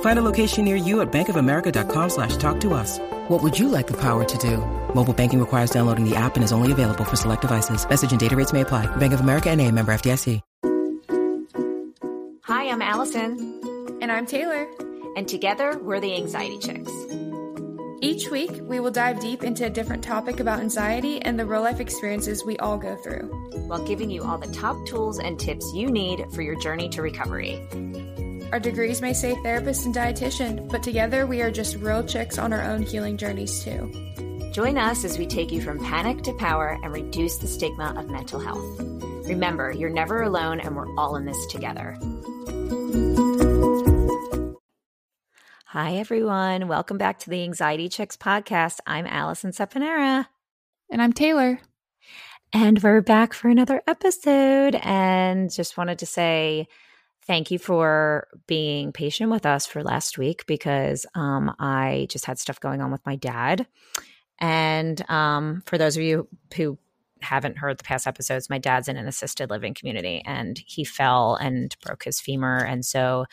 Find a location near you at bankofamerica.com slash talk to us. What would you like the power to do? Mobile banking requires downloading the app and is only available for select devices. Message and data rates may apply. Bank of America and a member FDIC. Hi, I'm Alison. And I'm Taylor. And together, we're the Anxiety Chicks. Each week, we will dive deep into a different topic about anxiety and the real life experiences we all go through, while giving you all the top tools and tips you need for your journey to recovery. Our degrees may say therapist and dietitian, but together we are just real chicks on our own healing journeys too. Join us as we take you from panic to power and reduce the stigma of mental health. Remember, you're never alone and we're all in this together. Hi, everyone. Welcome back to the Anxiety Chicks podcast. I'm Alison Seponara. And I'm Taylor. And we're back for another episode. And just wanted to say thank you for being patient with us for last week because um, I just had stuff going on with my dad. And um, for those of you who haven't heard the past episodes, my dad's in an assisted living community and he fell and broke his femur. And so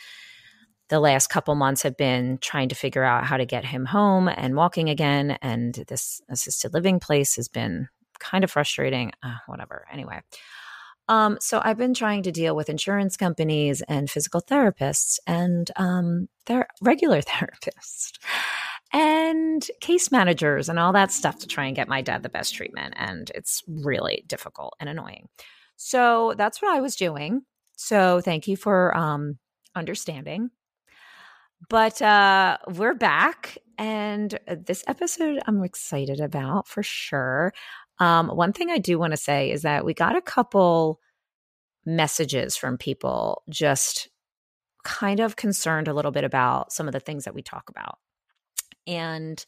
the last couple months have been trying to figure out how to get him home and walking again. And this assisted living place has been kind of frustrating. Uh, whatever. Anyway. Um, so I've been trying to deal with insurance companies and physical therapists and um, they're regular therapists and case managers and all that stuff to try and get my dad the best treatment. And it's really difficult and annoying. So that's what I was doing. So thank you for um, understanding. But uh, we're back, and this episode I'm excited about for sure. Um, one thing I do want to say is that we got a couple messages from people just kind of concerned a little bit about some of the things that we talk about. And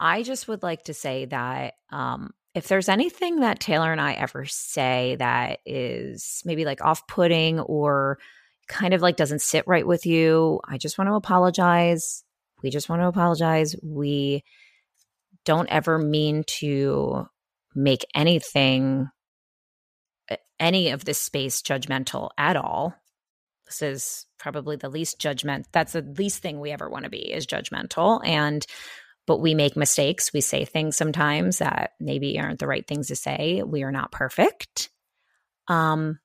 I just would like to say that um, if there's anything that Taylor and I ever say that is maybe like off putting or kind of like doesn't sit right with you, I just want to apologize. We just want to apologize. We don't ever mean to make anything, any of this space judgmental at all. This is probably the least judgment. That's the least thing we ever want to be is judgmental. And, but we make mistakes. We say things sometimes that maybe aren't the right things to say. We are not perfect. Um,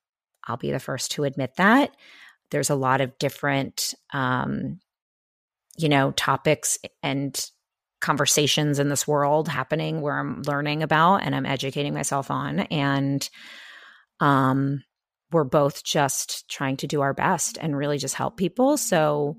I'll be the first to admit that. There's a lot of different, um, you know, topics and conversations in this world happening where I'm learning about and I'm educating myself on. And um, we're both just trying to do our best and really just help people. So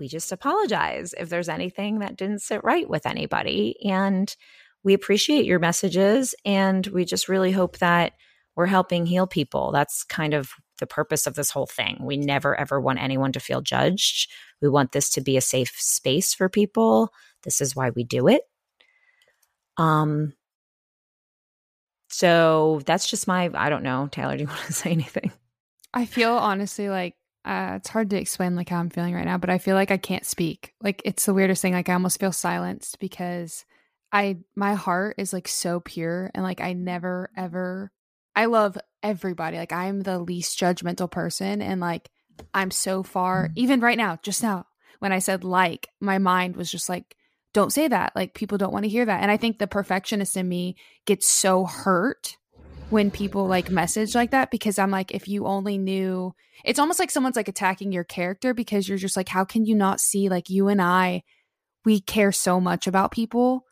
we just apologize if there's anything that didn't sit right with anybody. And we appreciate your messages. And we just really hope that we're helping heal people. That's kind of the purpose of this whole thing. We never ever want anyone to feel judged. We want this to be a safe space for people. This is why we do it. Um so that's just my I don't know, Taylor, do you want to say anything? I feel honestly like uh, it's hard to explain like how I'm feeling right now, but I feel like I can't speak. Like it's the weirdest thing. Like I almost feel silenced because I my heart is like so pure and like I never ever I love everybody. Like I'm the least judgmental person and like I'm so far mm-hmm. even right now, just now when I said like, my mind was just like don't say that. Like people don't want to hear that. And I think the perfectionist in me gets so hurt when people like message like that because I'm like if you only knew it's almost like someone's like attacking your character because you're just like how can you not see like you and I we care so much about people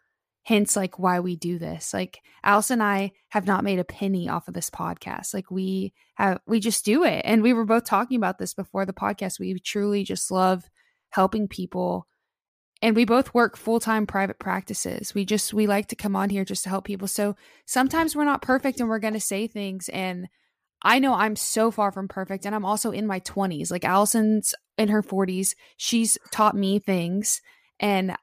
hence like why we do this. Like Alice and I have not made a penny off of this podcast. Like we have we just do it. And we were both talking about this before the podcast. We truly just love helping people. And we both work full-time private practices. We just we like to come on here just to help people. So sometimes we're not perfect and we're going to say things and I know I'm so far from perfect and I'm also in my 20s. Like Alison's in her 40s. She's taught me things and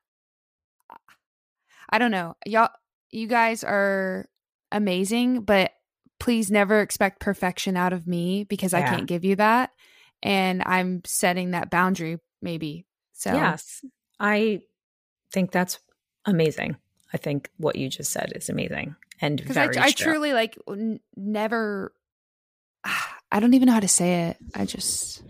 I don't know. Y'all you guys are amazing, but please never expect perfection out of me because yeah. I can't give you that. And I'm setting that boundary maybe. So Yes. I think that's amazing. I think what you just said is amazing and very I, I truly like n- never I don't even know how to say it. I just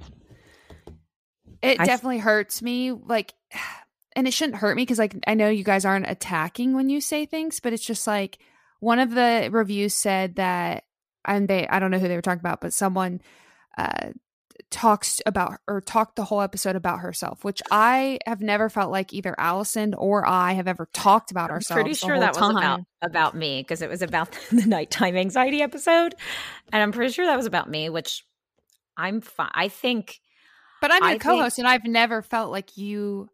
it I, definitely hurts me like and it shouldn't hurt me because like I know you guys aren't attacking when you say things, but it's just like one of the reviews said that and they I don't know who they were talking about, but someone uh talks about or talked the whole episode about herself, which I have never felt like either Alison or I have ever talked about ourselves. Pretty sure that time. was about about me because it was about the nighttime anxiety episode, and I'm pretty sure that was about me, which I'm fine. I think, but I'm your co-host, think, and I've never felt like you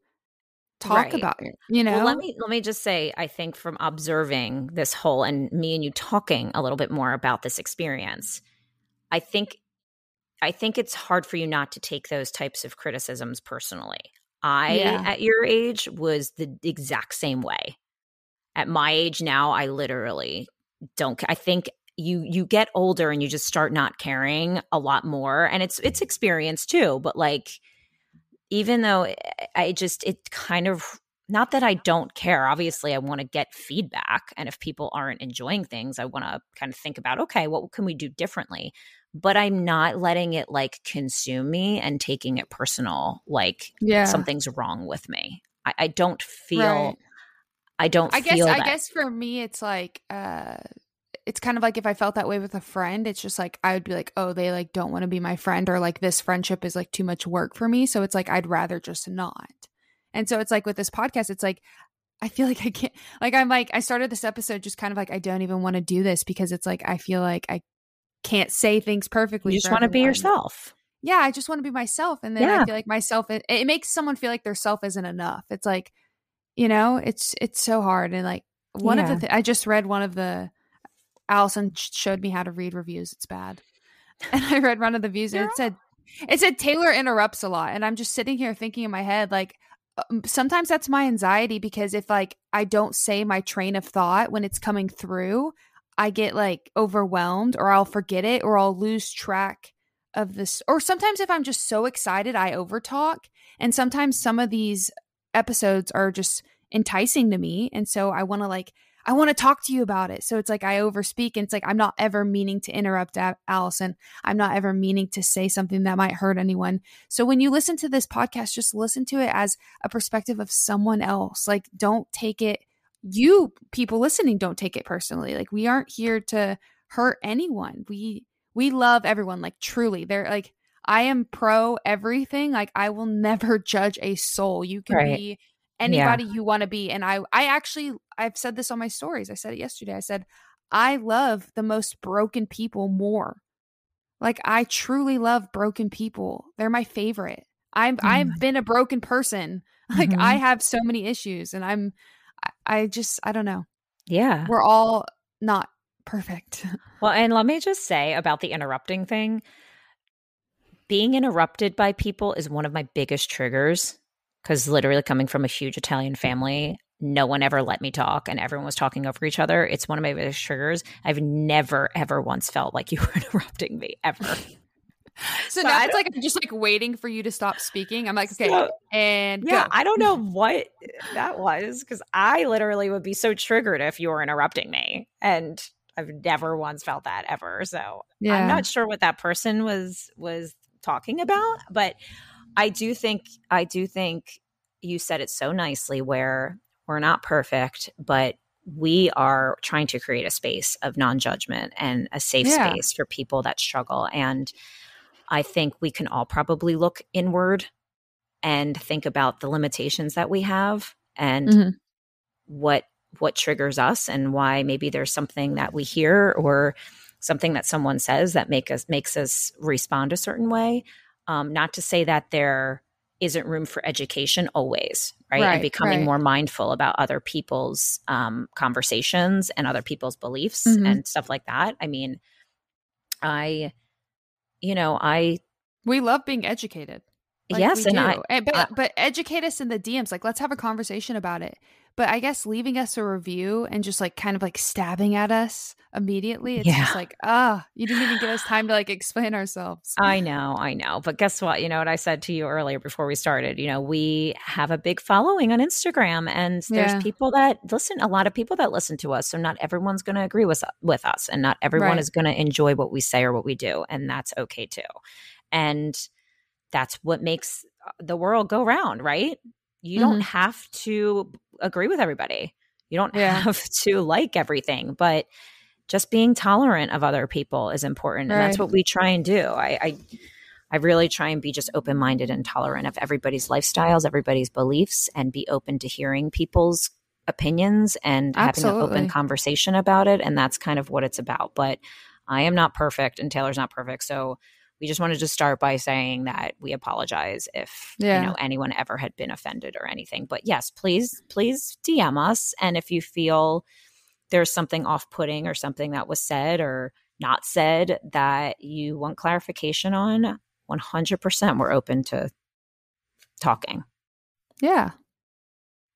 talk right. about it. You know, well, let me let me just say, I think from observing this whole and me and you talking a little bit more about this experience, I think I think it's hard for you not to take those types of criticisms personally. I, yeah. at your age, was the exact same way. At my age now, I literally don't. I think you you get older and you just start not caring a lot more, and it's it's experience too. But like, even though eh, I just it kind of not that I don't care. Obviously, I want to get feedback. And if people aren't enjoying things, I want to kind of think about, okay, what can we do differently? But I'm not letting it like consume me and taking it personal, like yeah. something's wrong with me. I, I don't feel. Right. I don't. I guess. I guess for me, it's like. uh it's kind of like if I felt that way with a friend, it's just like I would be like, oh, they like don't want to be my friend, or like this friendship is like too much work for me. So it's like I'd rather just not. And so it's like with this podcast, it's like I feel like I can't like I'm like I started this episode just kind of like I don't even want to do this because it's like I feel like I can't say things perfectly. You just want to be yourself. Yeah, I just want to be myself. And then yeah. I feel like myself it, it makes someone feel like their self isn't enough. It's like, you know, it's it's so hard. And like one yeah. of the th- I just read one of the Alison showed me how to read reviews. It's bad. And I read one of the views and it said it said Taylor interrupts a lot. And I'm just sitting here thinking in my head, like, um, sometimes that's my anxiety because if like I don't say my train of thought when it's coming through, I get like overwhelmed or I'll forget it or I'll lose track of this. Or sometimes if I'm just so excited, I overtalk. And sometimes some of these episodes are just enticing to me. And so I want to like, I want to talk to you about it. So it's like I overspeak and it's like I'm not ever meaning to interrupt Alison. I'm not ever meaning to say something that might hurt anyone. So when you listen to this podcast, just listen to it as a perspective of someone else. Like don't take it you people listening don't take it personally. Like we aren't here to hurt anyone. We we love everyone like truly. They're like I am pro everything. Like I will never judge a soul. You can right. be anybody yeah. you want to be and I I actually I've said this on my stories. I said it yesterday. I said I love the most broken people more. Like I truly love broken people. They're my favorite. I've mm-hmm. I've been a broken person. Like mm-hmm. I have so many issues and I'm I just, I don't know. Yeah. We're all not perfect. well, and let me just say about the interrupting thing being interrupted by people is one of my biggest triggers because literally coming from a huge Italian family, no one ever let me talk and everyone was talking over each other. It's one of my biggest triggers. I've never, ever once felt like you were interrupting me ever. so, now it's like I'm just like waiting for you to stop speaking. I'm like, okay, so, and yeah, go. I don't know what that was because I literally would be so triggered if you were interrupting me, and I've never once felt that ever. So yeah. I'm not sure what that person was was talking about, but I do think I do think you said it so nicely where we're not perfect, but we are trying to create a space of non-judgment and a safe yeah. space for people that struggle and I think we can all probably look inward and think about the limitations that we have and mm-hmm. what what triggers us and why maybe there's something that we hear or something that someone says that make us makes us respond a certain way. Um, not to say that there isn't room for education always, right? Right, and becoming right. more mindful about other people's um, conversations and other people's beliefs Mhm. and stuff like that. I mean, I, you know, I We love being educated. Like, yes, and do. I, but but educate us in the DMs. Like, let's have a conversation about it. But I guess leaving us a review and just like kind of like stabbing at us immediately, it's Yeah. just like, ah, you didn't even give us time to like explain ourselves. I know, I know. But guess what? You know what I said to you earlier before we started? You know, we have a big following on Instagram and there's Yeah. people that listen, a lot of people that listen to us. So not everyone's going to agree with with us and not everyone Right. is going to enjoy what we say or what we do, and that's okay too. And that's what makes uh, the world go round, right? You don't Mhm. have to agree with everybody. You don't Yeah. have to like everything, but just being tolerant of other people is important. And that's what we try and do. I, I I really try and be just open minded and tolerant of everybody's lifestyles, everybody's beliefs, and be open to hearing people's opinions and having an open conversation about it. And that's kind of what it's about. But I am not perfect and Taylor's not perfect. So we just wanted to start by saying that we apologize if Yeah. you know anyone ever had been offended or anything. But yes, please, please DM us. And if you feel there's something off putting or something that was said or not said that you want clarification on, 100% we're open to talking. Yeah.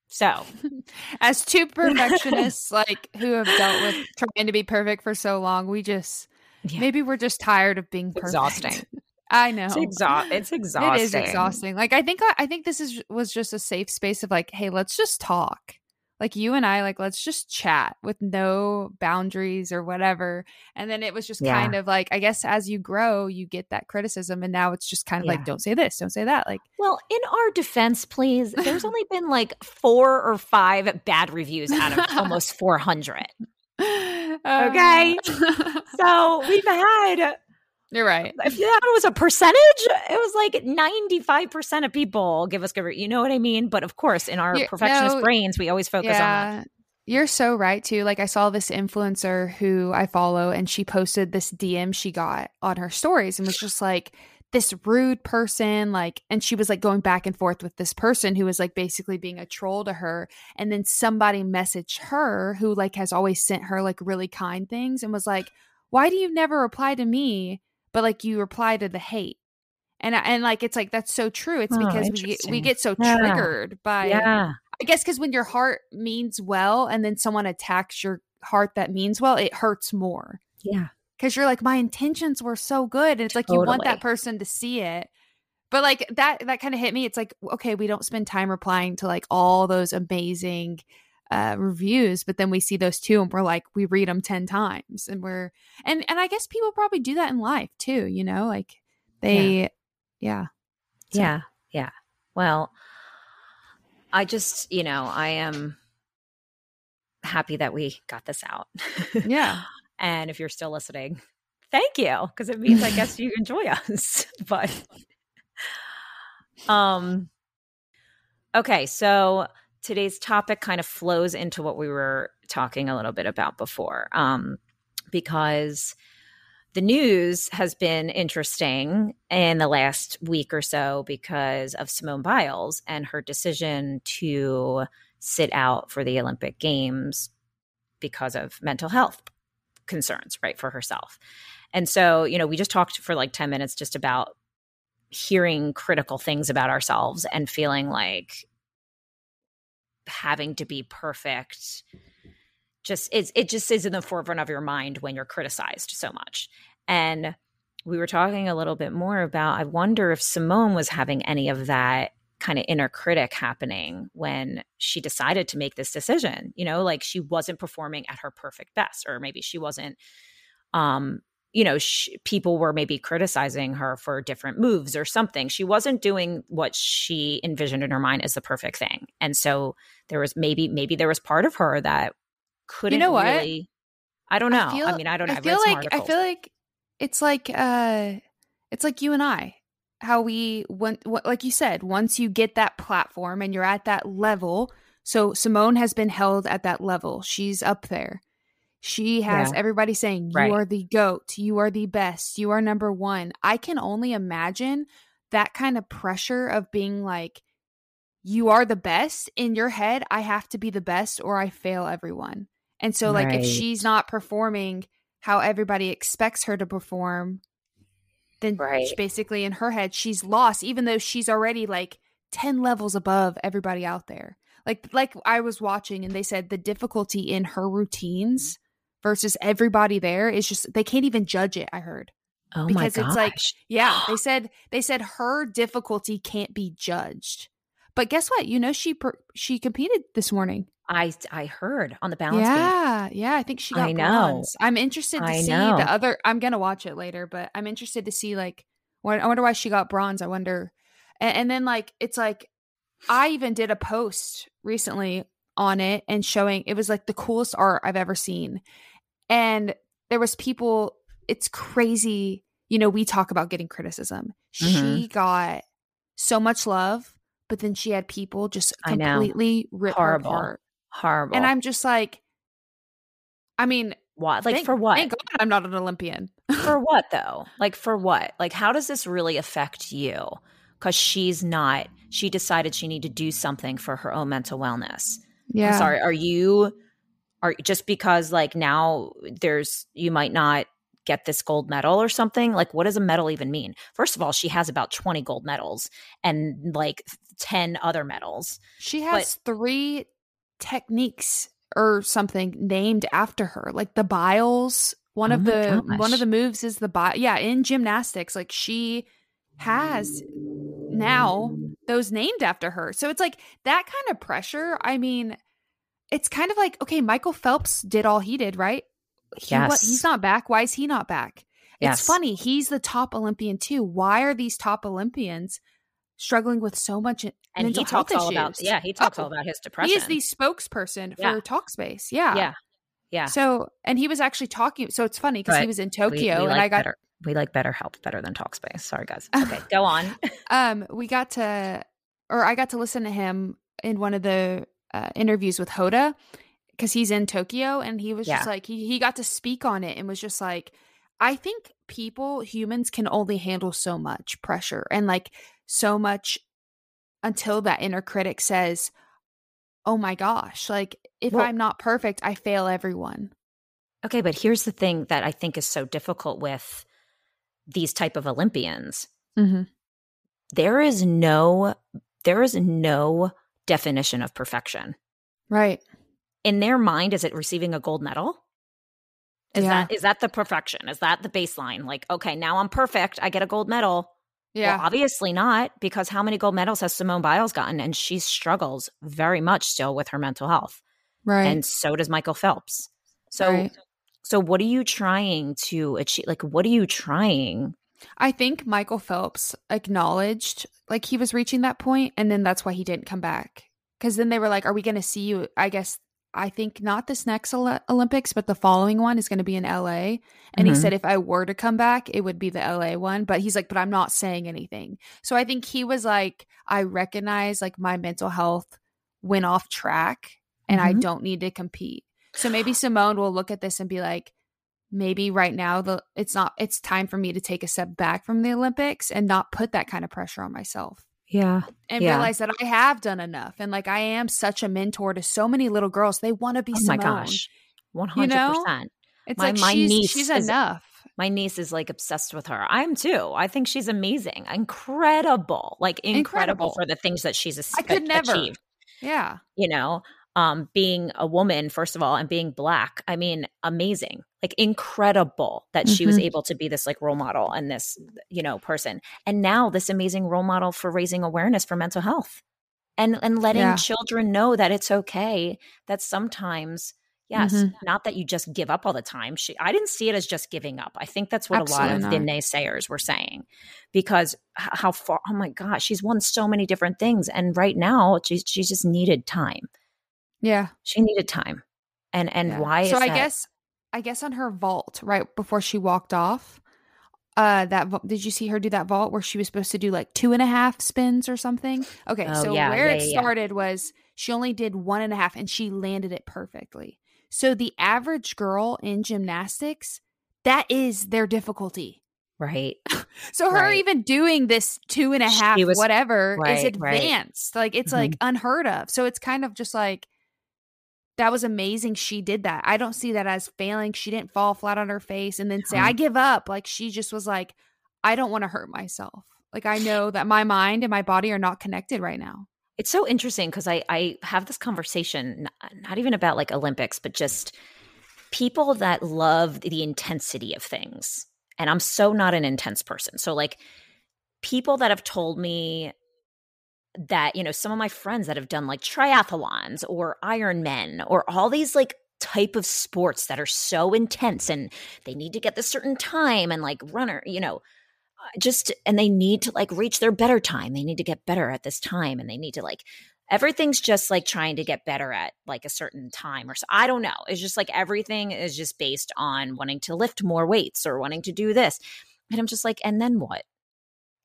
So, As two perfectionists, like who have dealt with trying to be perfect for so long, we just Yeah. maybe we're just tired of being perfect. Exhausting. I know. it's, exa- it's exhausting. It is exhausting. Like I think I think this is was just a safe space of like, hey, let's just talk. Like you and I, like let's just chat with no boundaries or whatever. And then it was just Yeah. kind of like, I guess as you grow, you get that criticism, and now it's just kind of Yeah. like, don't say this, don't say that. Like, Well, in our defense, please, there's only been like four or five bad reviews out of almost 400. Okay. Uh, So we've had, you're right. if that was a percentage, it was like 95% of people give us good, you know what I mean? But of course, in our You- perfectionist no, brains, we always focus on that. You're so right too. Like I saw this influencer who I follow and she posted this DM she got on her stories and was just like this rude person like and she was like going back and forth with this person who was like basically being a troll to her and then somebody messaged her who like has always sent her like really kind things and was like why do you never reply to me but like you reply to the hate and and like it's like that's so true it's Oh, because we get, we get so Yeah. triggered by Yeah. I guess because when your heart means well and then someone attacks your heart that means well, it hurts more. Yeah. Because you're like, my intentions were so good. And it's like you want that person to see it. But like that that kind of hit me. It's like, okay, we don't spend time replying to like all those amazing uh reviews, but then we see those two and we're like, we read them 10 times and we're and and I guess people probably do that in life too, you know, like they yeah. So- Yeah. Yeah. Well, I just, you know, I am happy that we got this out. Yeah. and if you're still listening, thank you because it means I guess you enjoy us. But um okay, so today's topic kind of flows into what we were talking a little bit about before. Um because the news has been interesting in the last week or so because of Simone Biles and her decision to sit out for the Olympic Games because of mental health concerns, right, for herself. And so, you know, we just talked for like 10 minutes just about hearing critical things about ourselves and feeling like having to be perfect just it's it just is in the forefront of your mind when you're criticized so much. And we were talking a little bit more about I wonder if Simone was having any of that kind of inner critic happening when she decided to make this decision. You know, like she wasn't performing at her perfect best, or maybe she wasn't, um, you know, sh- people were maybe criticizing her for different moves or something. She wasn't doing what she envisioned in her mind as the perfect thing. And so there was maybe, maybe there was part of her that couldn't you know what? really. I don't know. I, feel- mean, I don't know. I feel like I feel like it's like uh it's like you and I how we when what, like you said once you get that platform and you're at that level So Simone has been held at that level. She's up there. She has Yeah. everybody saying, You Right. are the GOAT. You are the best. You are number one. I can only imagine that kind of pressure of being like, You are the best. In your head, I have to be the best or I fail everyone. And so, like, if she's not performing how everybody expects her to perform, then Right. she- basically in her head, she's lost, even though she's already like 10 levels above everybody out there. Like, like I was watching and they said the difficulty in her routines versus everybody there is just, they can't even judge it. I heard. Oh because my it's like yeah they said they said her difficulty can't be judged but guess what you know she she competed this morning I I heard on the balance beam. yeah yeah i think she got I know. bronze i'm interested to I see know. the other i'm gonna watch it later but i'm interested to see like what i wonder why she got bronze i wonder and, and then like it's like i even did a post recently on it and showing it was like the coolest art i've ever seen and there was people it's crazy you know we talk about getting criticism she Mhm. got so much love but then she had people just completely rip Horrible. her apart Horrible. and i'm just like i mean what? Like thank- for what? thank god i'm not an olympian for what though? Like for what? Like how does this really affect you? Because she's not. She decided she needed to do something for her own mental wellness. yeah I'm sorry. Are you? Are just because like now there's you might not get this gold medal or something? Like what does a medal even mean? First of all, she has about 20 gold medals and like 10 other medals. she has three techniques or something named after her like the biles. One Oh of the one of the moves is the bi yeah in gymnastics like she has now those named after her. So it's like that kind of pressure i mean it's kind of like okay michael phelps did all he did right? He, Yes. he's not back. Why is he not back? Yes. it's funny he's the top olympian too. Why are these top olympians struggling with so much And mental he talks health all about issues? yeah, he talks Oh, all about his depression. he is the spokesperson Yeah. for talkspace yeah yeah. Yeah. so and he was actually talking so it's funny because he was in tokyo we and like i got better. We like BetterHelp better than Talkspace. Sorry, guys. Okay, go on. um we got to or i got to listen to him in one of the uh, interviews with hoda because he's in tokyo and he was just like he, he got to speak on it and was just like i think people humans can only handle so much pressure and like so much until that inner critic says oh my gosh like if Well- i'm not perfect i fail everyone Okay, but here's the thing that I think is so difficult with these type of Olympians. mm-hmm. There is no there is no definition of perfection. right In their mind, is it receiving a gold medal? Is Yeah. that is that the perfection? Is that the baseline? Like, okay, now I'm perfect. I get a gold medal. Yeah Well, obviously not, because how many gold medals has Simone Biles gotten? And she struggles very much still with her mental health. right and so does Michael Phelps. So Right. so what are you trying to achieve like what are you trying? I think Michael Phelps acknowledged like he was reaching that point, and then that's why he didn't come back. Because then they were like, "Are we going to see you?" I guess I think not this next Olympics, but the following one is going to be in LA. And he Mhm. said if I were to come back, it would be the LA one. But he's like, "But I'm not saying anything." So I think he was like, "I recognize like my mental health went off track, and I Mhm. don't need to compete." So maybe Simone will look at this and be like, maybe right now the it's not it's time for me to take a step back from the Olympics and not put that kind of pressure on myself Yeah. and Yeah. realize that I have done enough and like I am such a mentor to so many little girls. They want to be Oh Simone. my gosh. 100%. You know? It's My- like my she's niece she's is- enough. My niece is like obsessed with her. I am too. I think she's amazing. Incredible. Like incredible, Incredible. for the things that she's a- I could never. achieved. Yeah. you know um being a woman first of all and being black i mean amazing like incredible that she was Mhm. able to be this like role model and this you know person and now this amazing role model for raising awareness for mental health and and letting Yeah. children know that it's okay that sometimes yes Mhm. not that you just give up all the time she i didn't see it as just giving up i think that's what a lot of Absolutely the naysayers were saying because how far oh my gosh she's won so many different things and right now she, she just needed time Yeah. she needed time and and Yeah. why so i that- guess i guess on her vault right before she walked off uh that did you see her do that vault where she was supposed to do like two and a half spins or something okay Oh, so yeah, where yeah, it yeah, started was she only did one and a half and she landed it perfectly so the average girl in gymnastics that is their difficulty Right. so her Right. even doing this two and a half was- whatever is right, right. advanced like it's Mhm. like unheard of so it's kind of just like that was amazing she did that. I don't see that as failing. She didn't fall flat on her face and then say i give up. Like she just was like i don't want to hurt myself. Like i know that my mind and my body are not connected right now. It's so interesting because I, I have this conversation, not even about like Olympics, but just people that love the intensity of things. And I'm so not an intense person. So, like, people that have told me that, you know, some of my friends that have done like triathlons or Ironmen or all these like type of sports that are so intense and they need to get this certain time and like runner, you know, just and they need to like reach their better time. They need to get better at this time and they need to like everything's just like trying to get better at like a certain time or so. I don't know. It's just like everything is just based on wanting to lift more weights or wanting to do this. And I'm just like, and then what?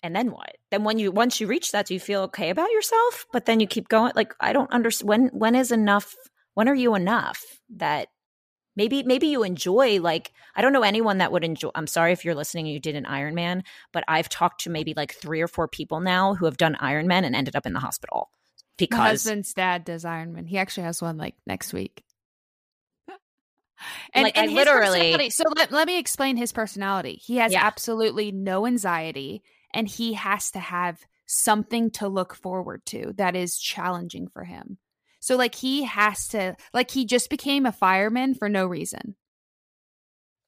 And then what? Then when you once you reach that, do you feel okay about yourself? But then you keep going. Like I don't understand when when is enough? When are you enough that maybe maybe you enjoy like I don't know anyone that would enjoy. I'm sorry if you're listening. and You did an Ironman, but I've talked to maybe like three or four people now who have done Ironman and ended up in the hospital my because husband's dad does ironman he actually has one like next week and, Like, and literally- so let, let me explain his personality he has Yeah. absolutely no anxiety and he has to have something to look forward to that is challenging for him. So like he has to like he just became a fireman for no reason.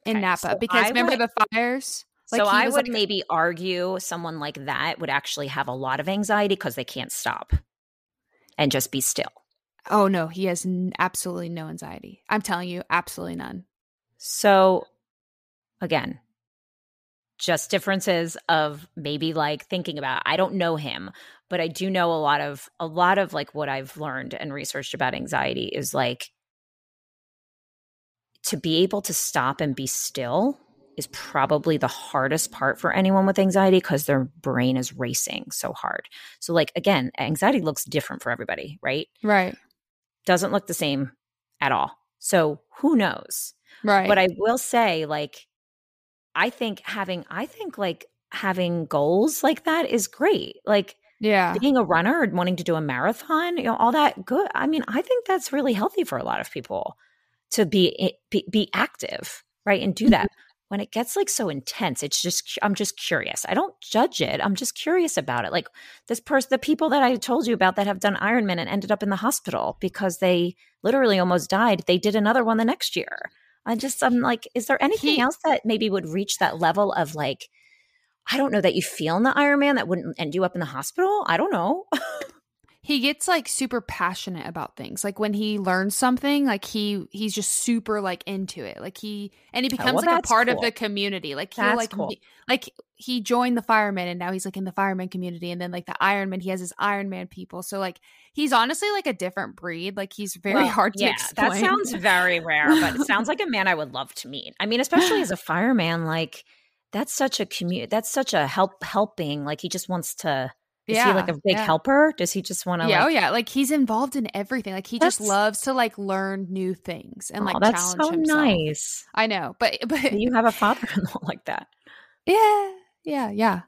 In Okay, napa so because I remember would- the fires? So he I would like- maybe argue someone like that would actually have a lot of anxiety because they can't stop and just be still. oh no he has n- absolutely no anxiety. I'm telling you absolutely none. So again, just differences of maybe like thinking about I don't know him, but I do know a lot of a lot of like what I've learned and researched about anxiety is like to be able to stop and be still is probably the hardest part for anyone with anxiety because their brain is racing so hard. So like again, anxiety looks different for everybody, right? right Doesn't look the same at all. So who knows? right But I will say, like, I think having, I think like having goals like that is great. Like yeah being a runner and wanting to do a marathon, you know, all that good. I mean, I think that's really healthy for a lot of people to be be, be active, right, and do that. Mm-hmm. When it gets like so intense, it's just I'm just curious. I don't judge it. I'm just curious about it. Like this person, the people that I told you about that have done Ironman and ended up in the hospital because they literally almost died. They did another one the next year. I just I'm like, is there anything He- else that maybe would reach that level of like, I don't know, that you feel in the Ironman that wouldn't end you up in the hospital? I don't know. he gets like super passionate about things like when he learns something like he he's just super like into it like he and he becomes Oh, well, like a part of the community like he'll like cool. like he joined the firemen and now he's like in the fireman community and then like the ironman he has his ironman people so like he's honestly like a different breed like he's very Well, hard to yeah, explain That sounds very rare, but it sounds like a man I would love to meet. I mean, especially as a fireman, like that's such a community. That's such a help helping. Like he just wants to. Is he like a big yeah. helper? Does he just want to? yeah, oh, like, oh yeah, like he's involved in everything. Like he just loves to like learn new things and like oh, that's challenge so himself. nice. I know, but but You have a father-in-law like that. yeah, yeah, yeah.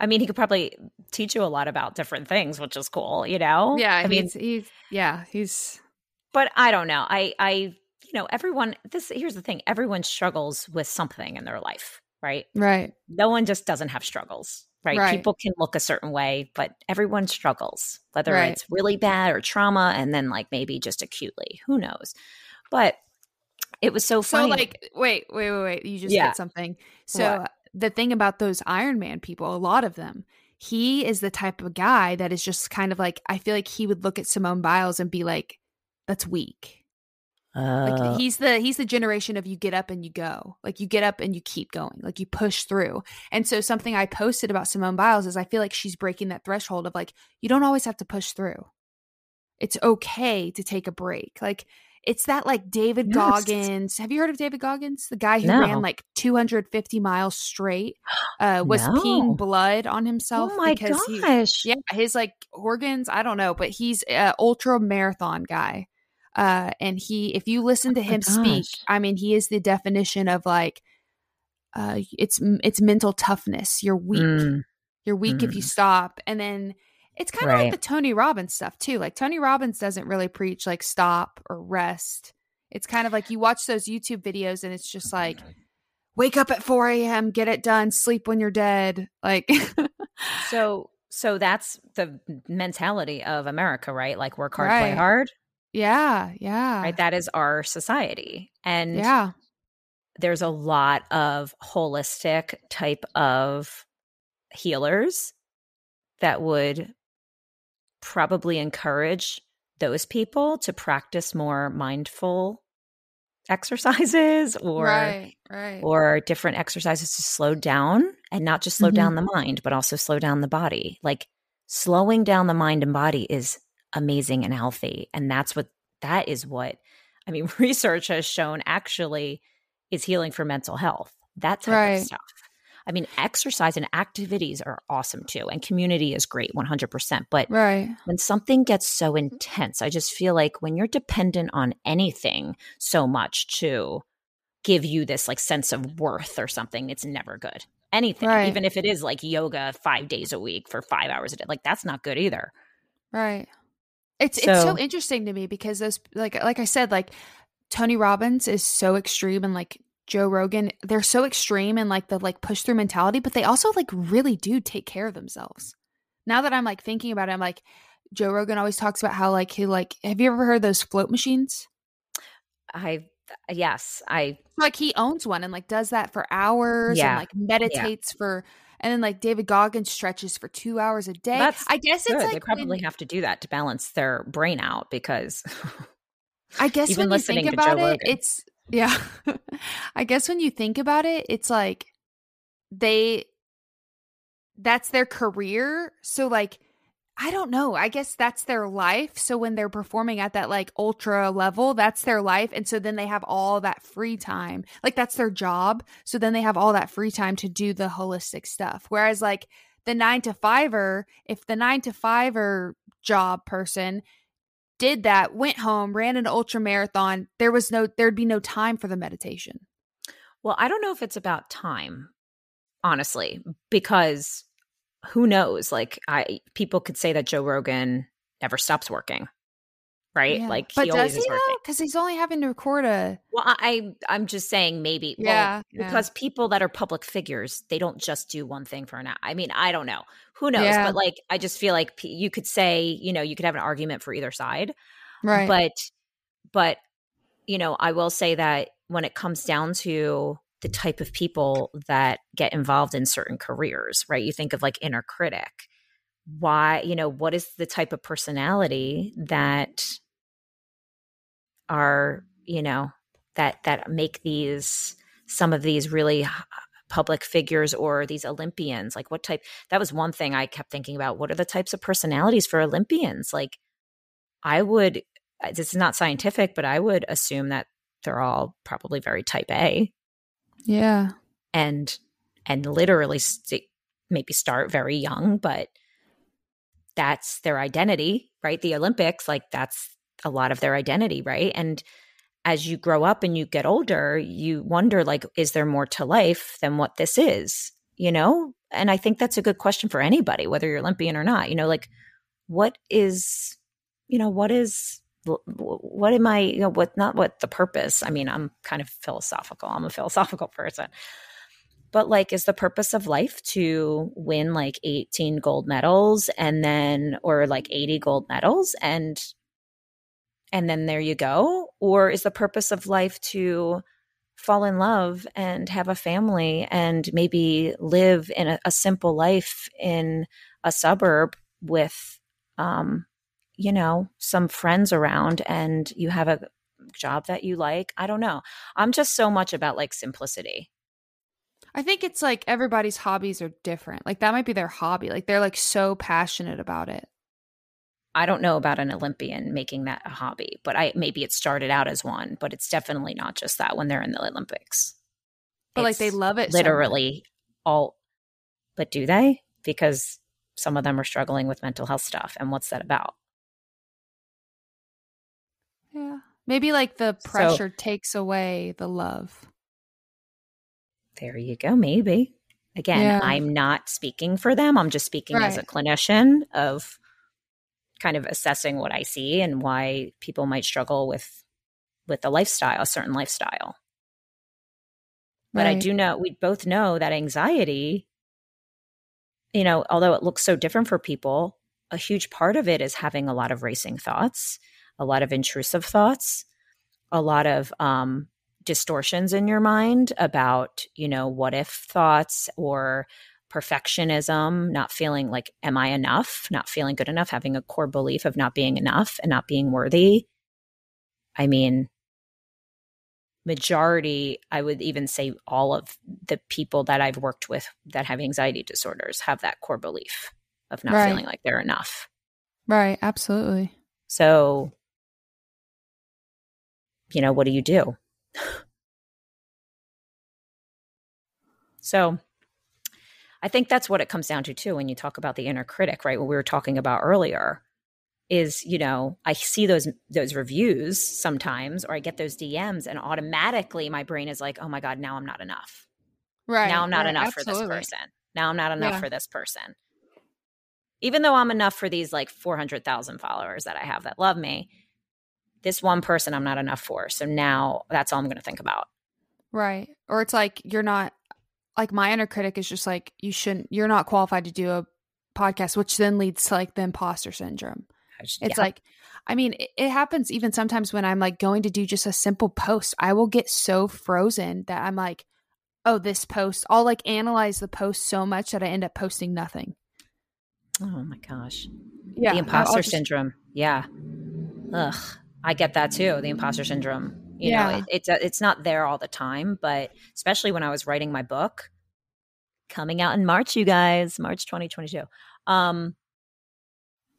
I mean, he could probably teach you a lot about different things, which is cool. You know? Yeah, I mean, he's yeah, he's but I don't know. I, I, you know, everyone. This here's the thing. Everyone struggles with something in their life, right? right. no one just doesn't have struggles right? Right. people can look a certain way but everyone struggles whether Right. it's really bad or trauma and then like maybe just acutely who knows but it was so funny. So like, wait, wait, wait, wait. You just Yeah. hit something. So What? the thing about those Ironman people, a lot of them, he is the type of guy that is just kind of like. I feel like he would look at Simone Biles and be like, "That's weak." Like Uh, he's the he's the generation of you get up and you go. Like you get up and you keep going. Like you push through. And so something I posted about Simone Biles is I feel like she's breaking that threshold of like you don't always have to push through. It's okay to take a break. Like it's that like David Yes. Goggins. Have you heard of David Goggins? The guy who No. ran like 250 miles straight, uh, was No. peeing blood on himself Oh my because he, gosh. yeah, his like organs, I don't know, but he's a ultra marathon guy. Uh, and he, if you listen to Oh him speak, I mean, he is the definition of like, uh, it's it's mental toughness. You're weak. Mm, You're weak if you Mm. stop. And then it's kind of Right. like the Tony Robbins stuff too. Like Tony Robbins doesn't really preach like stop or rest. It's kind of like you watch those YouTube videos and it's just like wake up at 4 a.m., get it done, sleep when you're dead. Like so so that's the mentality of America, right? Like work hard, play hard. Yeah, yeah. Right. That is our society. And yeah. there's a lot of holistic type of healers that would probably encourage those people to practice more mindful exercises or right, right. or different exercises to slow down and not just slow Mhm. down the mind but also slow down the body like slowing down the mind and body is amazing and healthy and that's what that is what i mean research has shown actually is healing for mental health that type Right. of stuff i mean exercise and activities are awesome too and community is great 100% but right. when something gets so intense, I just feel like when you're dependent on anything so much to give you this like sense of worth or something, it's never good. Anything, Right. even if it is like yoga five days a week for five hours a day, like that's not good either. Right. It's it's so So- interesting to me because those like like I said like Tony Robbins is so extreme and like Joe Rogan they're so extreme and like the like push through mentality but they also like really do take care of themselves. Now that I'm like thinking about it I'm like Joe Rogan always talks about how like he like have you ever heard of those float machines? I, yes, I, Like he owns one and like does that for hours Yeah. and like meditates for and then like David Goggins stretches for 2 hours a day. That's I guess good. it's like they probably when- have to do that to balance their brain out because I guess Even when you think about it, it's yeah. I guess when you think about it, it's like they that's their career. So like I don't know. I guess that's their life. So when they're performing at that like ultra level, that's their life. And so then they have all that free time. Like that's their job. So then they have all that free time to do the holistic stuff. Whereas like the nine to fiver, if the nine to fiver job person did that, went home, ran an ultra marathon, there was no there'd be no time for the meditation. Well, I don't know if it's about time, honestly, because who knows? Like, I people could say that Joe Rogan never stops working, right? Yeah. Like, but he always does is he working. Because he's only having to record a Well, I I'm just saying maybe. well, Yeah, yeah. because people that are public figures, they don't just do one thing for an hour. I mean, I don't know. Who knows? Yeah. But like, I just feel like you could say, you know, you could have an argument for either side. right. But, but, you know, I will say that when it comes down to the type of people that get involved in certain careers, right? You think of like inner critic. Why, you know, what is the type of personality that are, you know, that that make these some of these really public figures or these Olympians? Like what type that was one thing I kept thinking about. What are the types of personalities for Olympians? Like I would this is not scientific, but I would assume that they're all probably very type A yeah. and and literally st- maybe start very young, but that's their identity, right? The Olympics, like that's a lot of their identity, right? And as you grow up and you get older, you wonder like is there more to life than what this is, you know? And I think that's a good question for anybody whether you're Olympian or not. You know, like what is you know, what is what am I, you know, what not what the purpose? I mean, I'm kind of philosophical. I'm a philosophical person. But like is the purpose of life to win like 18 gold medals and then or like 80 gold medals and and then there you go or is the purpose of life to fall in love and have a family and maybe live in a, a simple life in a suburb with um you know some friends around and you have a job that you like i don't know i'm just so much about like simplicity I think it's like everybody's hobbies are different. Like that might be their hobby. Like they're like so passionate about it. I don't know about an Olympian making that a hobby, but I maybe it started out as one, but it's definitely not just that when they're in the Olympics. But it's like they love it literally so all but do they? Because some of them are struggling with mental health stuff and what's that about? Yeah. Maybe like the pressure so, takes away the love. There you go, maybe. Again, yeah. I'm not speaking for them. I'm just speaking right. as a clinician of kind of assessing what I see and why people might struggle with with a lifestyle, a certain lifestyle. But right. I do know we both know that anxiety, you know, although it looks so different for people, a huge part of it is having a lot of racing thoughts, a lot of intrusive thoughts, a lot of um, distortions in your mind about, you know, what if thoughts or perfectionism, not feeling like, am I enough? Not feeling good enough, having a core belief of not being enough and not being worthy. I mean, majority, I would even say all of the people that I've worked with that have anxiety disorders have that core belief of not right. feeling like they're enough. Right. Absolutely. So, you know, what do you do? so, I think that's what it comes down to too when you talk about the inner critic, right? What we were talking about earlier is, you know, I see those those reviews sometimes or I get those DMs and automatically my brain is like, "Oh my god, now I'm not enough." Right. Now I'm not right, enough absolutely. for this person. Now I'm not enough Yeah. for this person. Even though I'm enough for these like 400,000 followers that I have that love me, this one person I'm not enough for. So now that's all I'm going to think about. Right. Or it's like you're not like my inner critic is just like you shouldn't you're not qualified to do a podcast, which then leads to like the imposter syndrome. It's yeah. like I mean, it, it happens even sometimes when I'm like going to do just a simple post. I will get so frozen that I'm like, oh, this post. I'll like analyze the post so much that I end up posting nothing. oh my gosh. Yeah. the imposter just- syndrome. Yeah. Ugh. I get that too. The imposter syndrome. You know, it, it's uh, it's not there all the time, but especially when I was writing my book, coming out in March, you guys, March 2022. Um,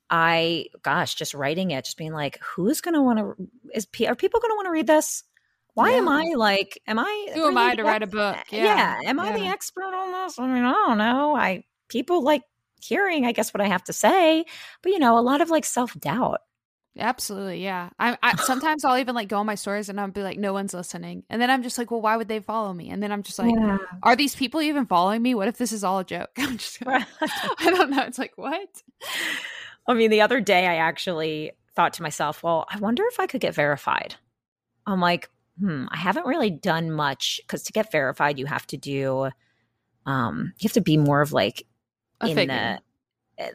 I gosh, just writing it, just being like, who's gonna want to? Is are people gonna want to read this? Why am I like? Am I? Who am I to write a book? Yeah. Yeah. Am I the expert on this? I mean, I don't know. I people like hearing, I guess, what I have to say, but you know, a lot of like self doubt. Absolutely, yeah. I, I sometimes I'll even like go on my stories and I'll be like, no one's listening, and then I'm just like, well, why would they follow me? And then I'm just like, are these people even following me? What if this is all a joke? I'm just, I don't know. It's like what? I mean, the other day I actually thought to myself, well, I wonder if I could get verified. I'm like, hmm, I haven't really done much because to get verified, you have to do, um, you have to be more of like A in figure. the,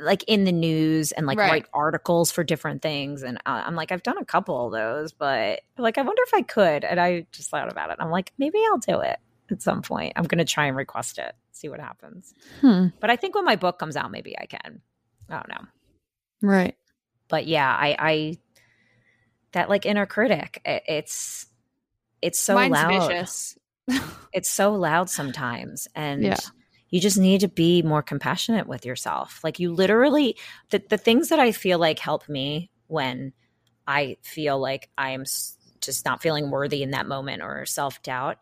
like in the news and like Right. write articles for different things. And I- I'm like, I've done a couple of those, but like, I wonder if I could. And I just thought about it. I'm like, maybe I'll do it at some point. I'm going to try and request it, see what happens. Hmm. But I think when my book comes out, maybe I can. I don't know Right. but yeah i i that like inner critic i- it's it's so Mine's loud it's so loud sometimes and Yeah. You just need to be more compassionate with yourself like you literally the, the things that i feel like help me when i feel like i am just not feeling worthy in that moment or self-doubt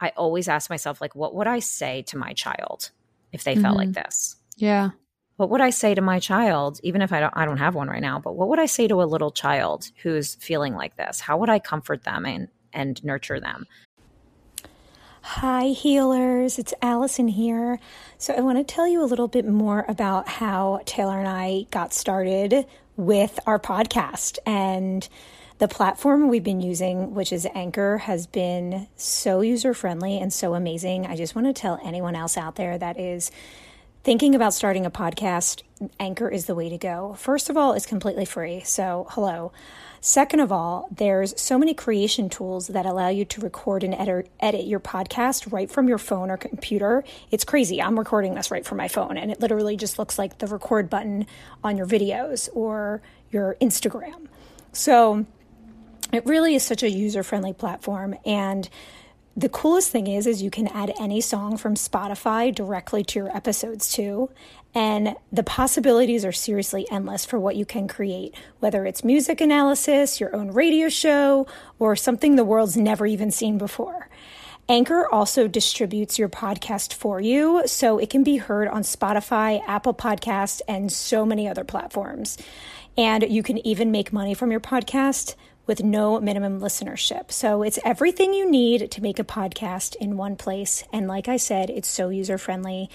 i always ask myself like what would i say to my child if they felt like mm-hmm. this Yeah. what would I say to my child, even if I don't I don't have one right now, but what would I say to a little child who's feeling like this? How would I comfort them and and nurture them? Hi, healers. It's Alison here. So, I want to tell you a little bit more about how Taylor and I got started with our podcast. And the platform we've been using, which is Anchor, has been so user friendly and so amazing. I just want to tell anyone else out there that is thinking about starting a podcast, Anchor is the way to go. First of all, it's completely free. So, hello. Second of all, there's so many creation tools that allow you to record and edit, edit your podcast right from your phone or computer. It's crazy. I'm recording this right from my phone, and it literally just looks like the record button on your videos or your Instagram. So, it really is such a user friendly platform. And the coolest thing is is you can add any song from Spotify directly to your episodes too. And the possibilities are seriously endless for what you can create, whether it's music analysis, your own radio show, or something the world's never even seen before. Anchor also distributes your podcast for you, so it can be heard on Spotify, Apple Podcast, and so many other platforms. And you can even make money from your podcast with no minimum listenership. So it's everything you need to make a podcast in one place. And like I said, it's so user friendly.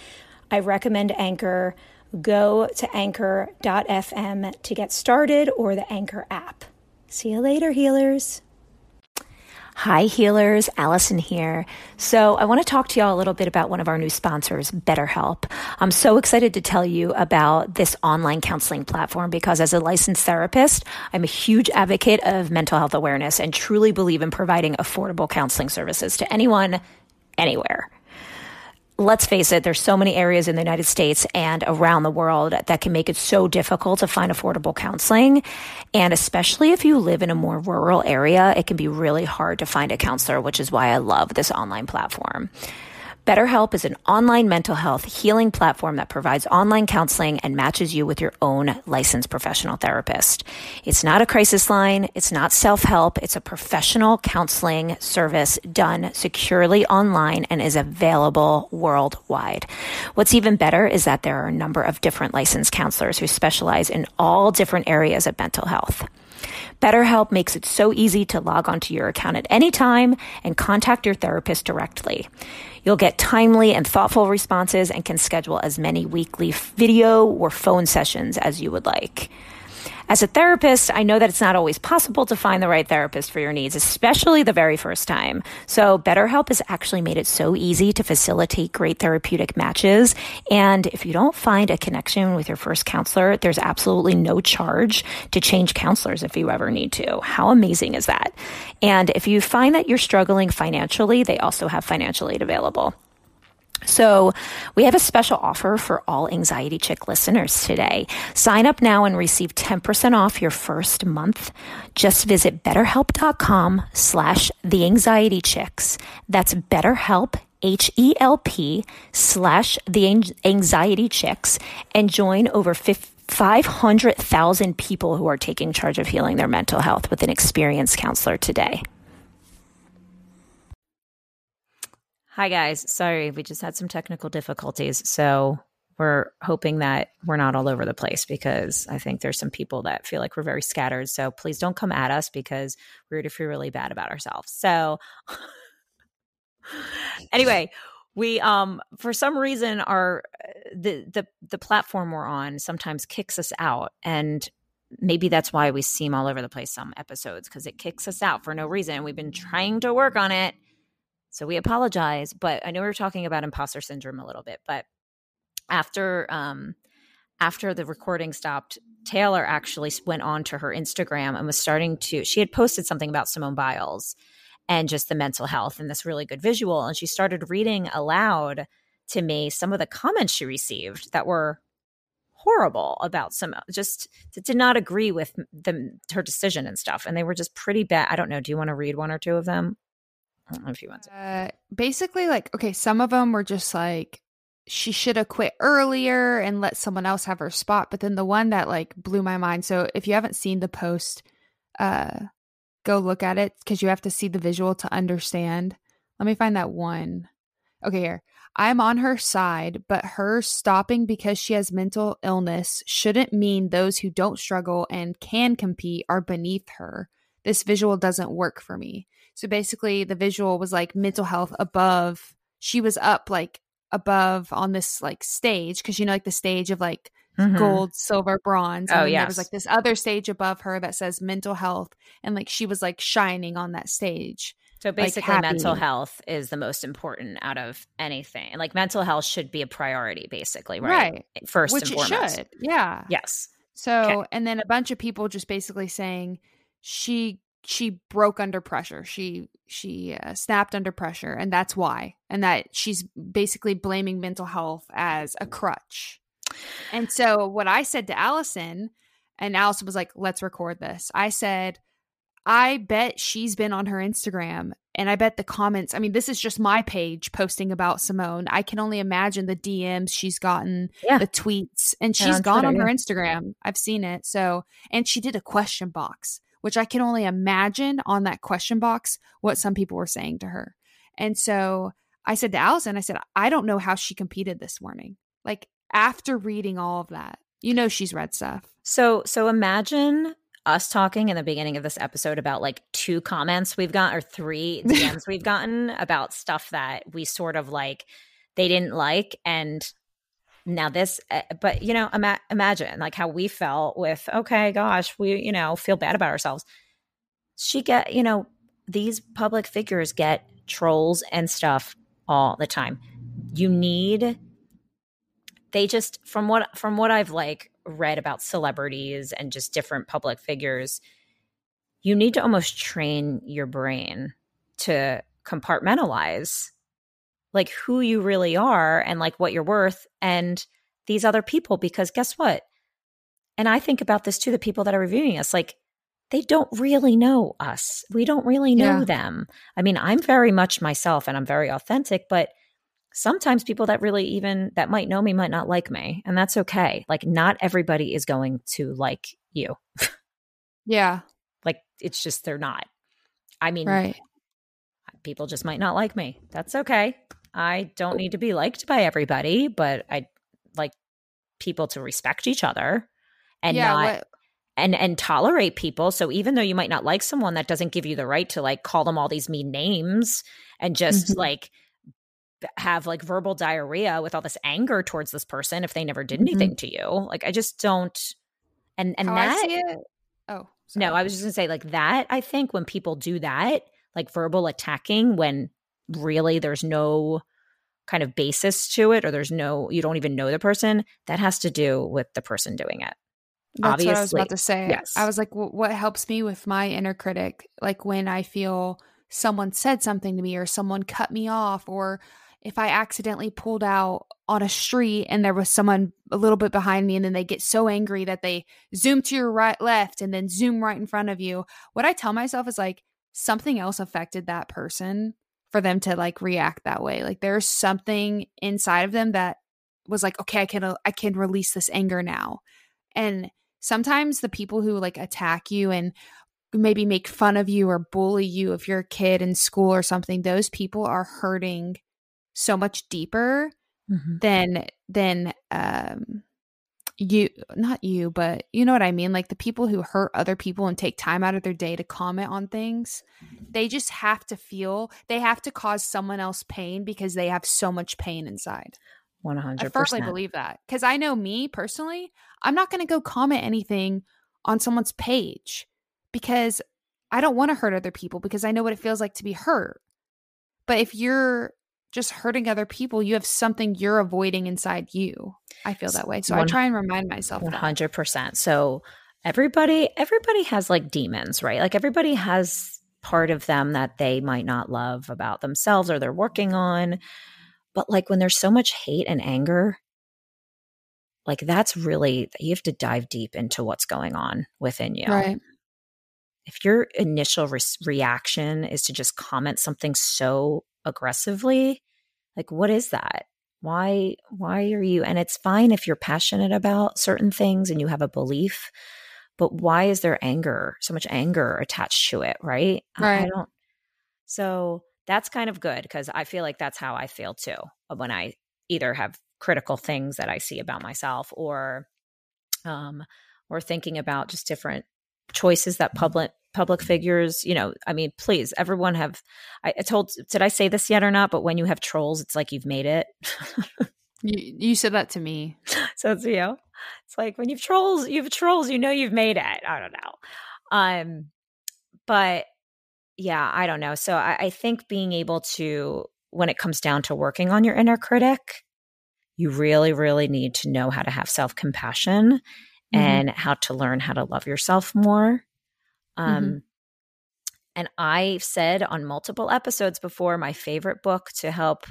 I recommend Anchor. Go to anchor.fm to get started or the Anchor app. See you later, healers. Hi, healers. Alison here. So, I want to talk to y'all a little bit about one of our new sponsors, BetterHelp. I'm so excited to tell you about this online counseling platform because, as a licensed therapist, I'm a huge advocate of mental health awareness and truly believe in providing affordable counseling services to anyone, anywhere let's face it, there's so many areas in the United States and around the world that can make it so difficult to find affordable counseling. And especially if you live in a more rural area, it can be really hard to find a counselor, which is why I love this online platform. BetterHelp is an online mental health healing platform that provides online counseling and matches you with your own licensed professional therapist. It's not a crisis line. It's not self help. It's a professional counseling service done securely online and is available worldwide. What's even better is that there are a number of different licensed counselors who specialize in all different areas of mental health. BetterHelp makes it so easy to log onto your account at any time and contact your therapist directly. You'll get timely and thoughtful responses and can schedule as many weekly video or phone sessions as you would like. As a therapist, I know that it's not always possible to find the right therapist for your needs, especially the very first time. So BetterHelp has actually made it so easy to facilitate great therapeutic matches. And if you don't find a connection with your first counselor, there's absolutely no charge to change counselors if you ever need to. How amazing is that? And if you find that you're struggling financially, they also have financial aid available. So we have a special offer for all Anxiety Chick listeners today. Sign up now and receive 10% off your first month. Just visit betterhelp.com slash the anxiety chicks. That's betterhelp, H-E-L-P slash the anxiety chicks and join over 500,000 people who are taking charge of healing their mental health with an experienced counselor today. Hi, guys. Sorry, we just had some technical difficulties. So we're hoping that we're not all over the place because I think there's some people that feel like we're very scattered. So please don't come at us because we're going to feel really bad about ourselves. So anyway, we um for some reason our the the the platform we're on sometimes kicks us out and maybe that's why we seem all over the place some episodes because it kicks us out for no reason. We've been trying to work on it so we apologize, but I know we were talking about imposter syndrome a little bit, but after um after the recording stopped, Taylor actually went on to her Instagram and was starting to she had posted something about Simone Biles and just the mental health and this really good visual and she started reading aloud to me some of the comments she received that were horrible about some just did not agree with the her decision and stuff and they were just pretty bad i don't know do you want to read one or two of them Don't know if you want to. Uh, basically, like, okay, some of them were just like, she should have quit earlier and let someone else have her spot. But then the one that like blew my mind. So if you haven't seen the post, uh, go look at it because you have to see the visual to understand. Let me find that one. Okay, here. I'm on her side, but her stopping because she has mental illness shouldn't mean those who don't struggle and can compete are beneath her. This visual doesn't work for me. So basically, the visual was like mental health above. She was up like above on this like stage because you know like the stage of like mm-hmm. gold, silver, bronze. And oh yeah. There was like this other stage above her that says mental health, and like she was like shining on that stage. So basically, like mental health is the most important out of anything. Like mental health should be a priority, basically, right? Right. First Which and foremost. Should. Yeah. Yes. So, okay. and then a bunch of people just basically saying she she broke under pressure. She she uh, snapped under pressure, and that's why. And that she's basically blaming mental health as a crutch. And so, what I said to Alison, and Alison was like, "Let's record this." I said, "I bet she's been on her Instagram And I bet the comments, I mean, this is just my page posting about Simone. I can only imagine the DMs she's gotten, Yeah. the tweets, and And she's on gone on her yeah. Instagram. I've seen it. So, and she did a question box, which I can only imagine on that question box what some people were saying to her. And so I said to Alison, I said, I don't know how she competed this morning. Like after reading all of that, you know, she's read stuff. So so imagine us talking in the beginning of this episode about like two comments we've got or three DMs we've gotten about stuff that we sort of like they didn't like and now this uh, but you know ima- imagine like how we felt with okay gosh we you know feel bad about ourselves. She get you know these public figures get trolls and stuff all the time. You need they just from what from what I've like read about celebrities and just different public figures, you need to almost train your brain to compartmentalize like who you really are and like what you're worth and these other people because guess what? And I think about this too the people that are reviewing us like they don't really know us. We don't really know Yeah. them. I mean, I'm very much myself and I'm very authentic, but sometimes people that really even that might know me might not like me and that's okay like not everybody is going to like you Yeah. like it's just they're not i mean Right. people just might not like me that's okay i don't need to be liked by everybody but i like people to respect each other and yeah. not what, and and tolerate people so even though you might not like someone that doesn't give you the right to like call them all these mean names and just Mhm. like have like verbal diarrhea with all this anger towards this person if they never did Mhm. anything to you like i just don't and and how that see it. Oh, no i was just gonna say like that i think when people do that like verbal attacking when really there's no kind of basis to it or there's no you don't even know the person that has to do with the person doing it That's what I was about to say. yes. I was like, "Wh- what helps me with my inner critic? Like when I feel someone said something to me or someone cut me off, or if I accidentally pulled out on a street and there was someone a little bit behind me and then they get so angry that they zoom to your right, left, and then zoom right in front of you. What I tell myself is like, something else affected that person for them to like react that way. Like there's something inside of them that was like, okay, I can I can release this anger now. And sometimes the people who like attack you and maybe make fun of you or bully you if you're a kid in school or something, those people are hurting so much deeper than than um you not you but you know what i mean? Like the people who hurt other people and take time out of their day to comment on things they just have to feel they have to cause someone else pain because they have so much pain inside. 100% I firmly believe that because I know me personally, I'm not going to go comment anything on someone's page because I don't want to hurt other people because I know what it feels like to be hurt. But if you're just hurting other people, you have something you're avoiding inside you. I feel that way. So I try and remind myself hundred percent. So everybody, everybody has like demons, right? Like everybody has part of them that they might not love about themselves or they're working on. But like when there's so much hate and anger, like that's really you have to dive deep into what's going on within you. Right. If your initial re- reaction is to just comment something so aggressively, like what is that? Why why are you and it's fine if you're passionate about certain things and you have a belief, but why is there anger, so much anger attached to it, right? I- I Right. don't so that's kind of good because I feel like that's how I feel too when I either have critical things that I see about myself or um or thinking about just different choices that public public figures, you know, I mean, please, everyone have I, I told did I say this yet or not? But when you have trolls, it's like you've made it. You, you said that to me. so it's you know, it's like when you've trolls, you've trolls, you know you've made it. I don't know. Um but yeah, I don't know. So I, I think being able to, when it comes down to working on your inner critic, you really, really need to know how to have self compassion Mhm. and how to learn how to love yourself more. Um, And I've said on multiple episodes before, my favorite book to help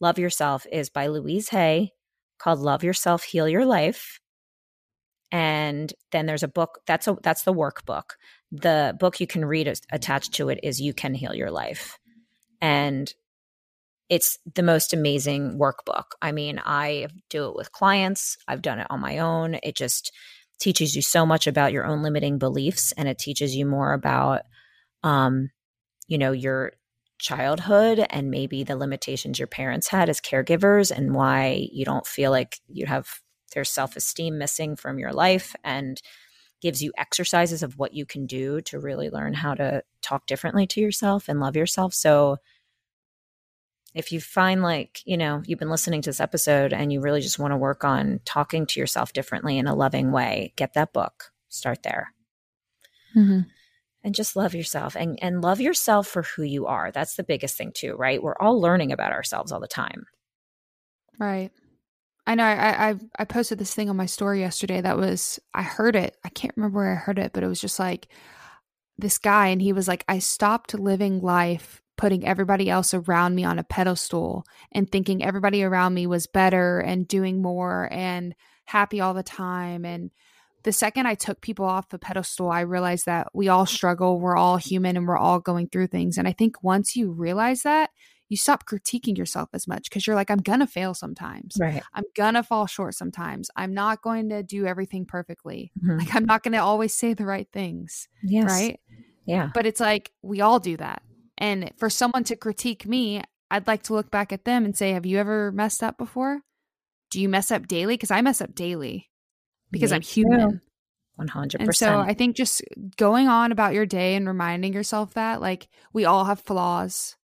love yourself is by Louise Hay called Love Yourself, Heal Your Life. And then there's a book that's a that's the workbook. The book you can read attached to it is You Can Heal Your Life. And it's the most amazing workbook. I mean, I do it with clients, I've done it on my own. It just teaches you so much about your own limiting beliefs and it teaches you more about um you know your childhood and maybe the limitations your parents had as caregivers and why you don't feel like you have their self-esteem missing from your life and gives you exercises of what you can do to really learn how to talk differently to yourself and love yourself. So if you find like, you know, you've been listening to this episode and you really just want to work on talking to yourself differently in a loving way, get that book. Start there. Mm-hmm. And just love yourself and, and love yourself for who you are. That's the biggest thing, too, right? We're all learning about ourselves all the time. Right. I know. I, I I posted this thing on my story yesterday. That was I heard it. I can't remember where I heard it, but it was just like this guy, and he was like, "I stopped living life putting everybody else around me on a pedestal and thinking everybody around me was better and doing more and happy all the time. And the second I took people off the pedestal, I realized that we all struggle, we're all human, and we're all going through things. And I think once you realize that, you stop critiquing yourself as much because you're like, I'm gonna fail sometimes. Right. I'm gonna fall short sometimes. I'm not going to do everything perfectly. Mm-hmm. Like I'm not gonna always say the right things. Yes. Right. Yeah. But it's like we all do that. And for someone to critique me, I'd like to look back at them and say, Have you ever messed up before? Do you mess up daily? Because I mess up daily because me I'm human. 100%. And so I think just going on about your day and reminding yourself that, like, we all have flaws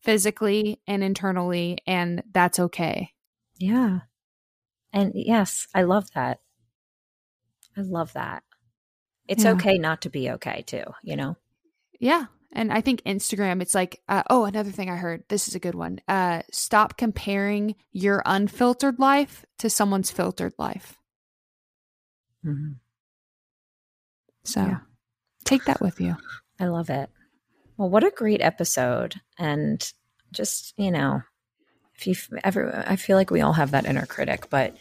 physically and internally, and that's okay. Yeah. And yes, I love that. I love that. It's yeah. okay not to be okay, too, you know? Yeah. And I think Instagram, it's like, uh, oh, another thing I heard. This is a good one. Uh, stop comparing your unfiltered life to someone's filtered life. Mm-hmm. So yeah. take that with you. I love it. Well, what a great episode. And just, you know, if you ever, I feel like we all have that inner critic, but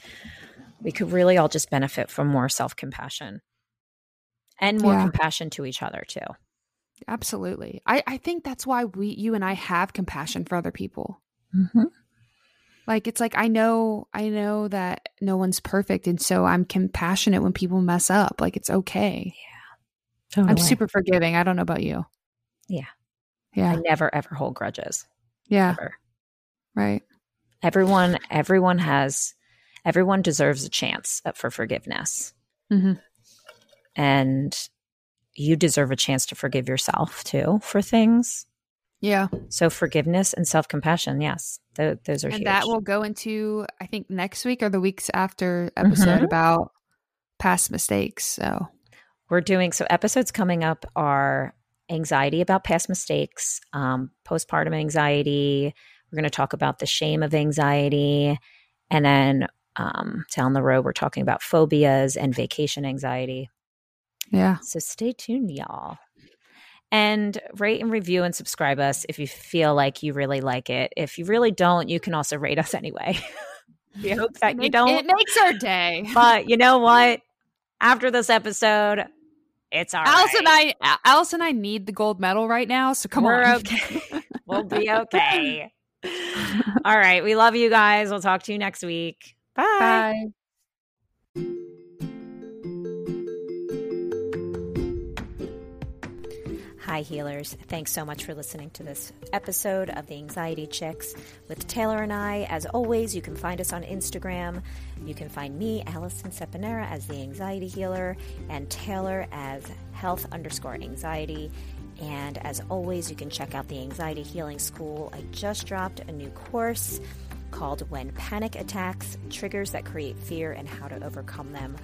we could really all just benefit from more self compassion and more yeah. compassion to each other, too. Absolutely. I, I think that's why we, you and I have compassion for other people. Mm-hmm. Like, it's like, I know, I know that no one's perfect. And so I'm compassionate when people mess up. Like, it's okay. Yeah. Totally. I'm super forgiving. I don't know about you. Yeah. Yeah. I never, ever hold grudges. Yeah. Ever. Right. Everyone, everyone has, everyone deserves a chance for forgiveness. Mm-hmm. And you deserve a chance to forgive yourself too for things. Yeah. So forgiveness and self compassion, yes, th- those are and huge. that will go into I think next week or the weeks after episode mm-hmm. about past mistakes. So we're doing so episodes coming up are anxiety about past mistakes, um, postpartum anxiety. We're going to talk about the shame of anxiety, and then um, down the road we're talking about phobias and vacation anxiety. Yeah. So stay tuned, y'all. And rate and review and subscribe us if you feel like you really like it. If you really don't, you can also rate us anyway. we hope that you don't. It makes our day. But you know what? After this episode, it's all Alice right. and I Alice and I need the gold medal right now, so come We're on. okay. we'll be okay. all right. We love you guys. We'll talk to you next week. Bye. Bye. Hi, healers. Thanks so much for listening to this episode of the Anxiety Chicks with Taylor and I. As always, you can find us on Instagram. You can find me, Alison Seponara, as the Anxiety Healer, and Taylor as Health underscore Anxiety. And as always, you can check out the Anxiety Healing School. I just dropped a new course called When Panic Attacks Triggers That Create Fear and How to Overcome Them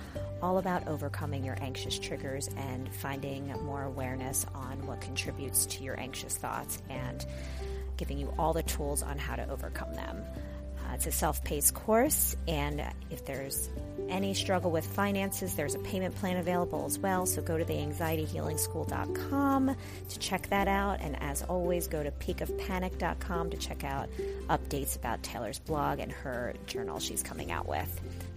all about overcoming your anxious triggers and finding more awareness on what contributes to your anxious thoughts and giving you all the tools on how to overcome them. Uh, it's a self paced course, and if there's any struggle with finances, there's a payment plan available as well. So go to the anxietyhealingschool.com to check that out. And as always, go to peakofpanic.com to check out updates about Taylor's blog and her journal she's coming out with.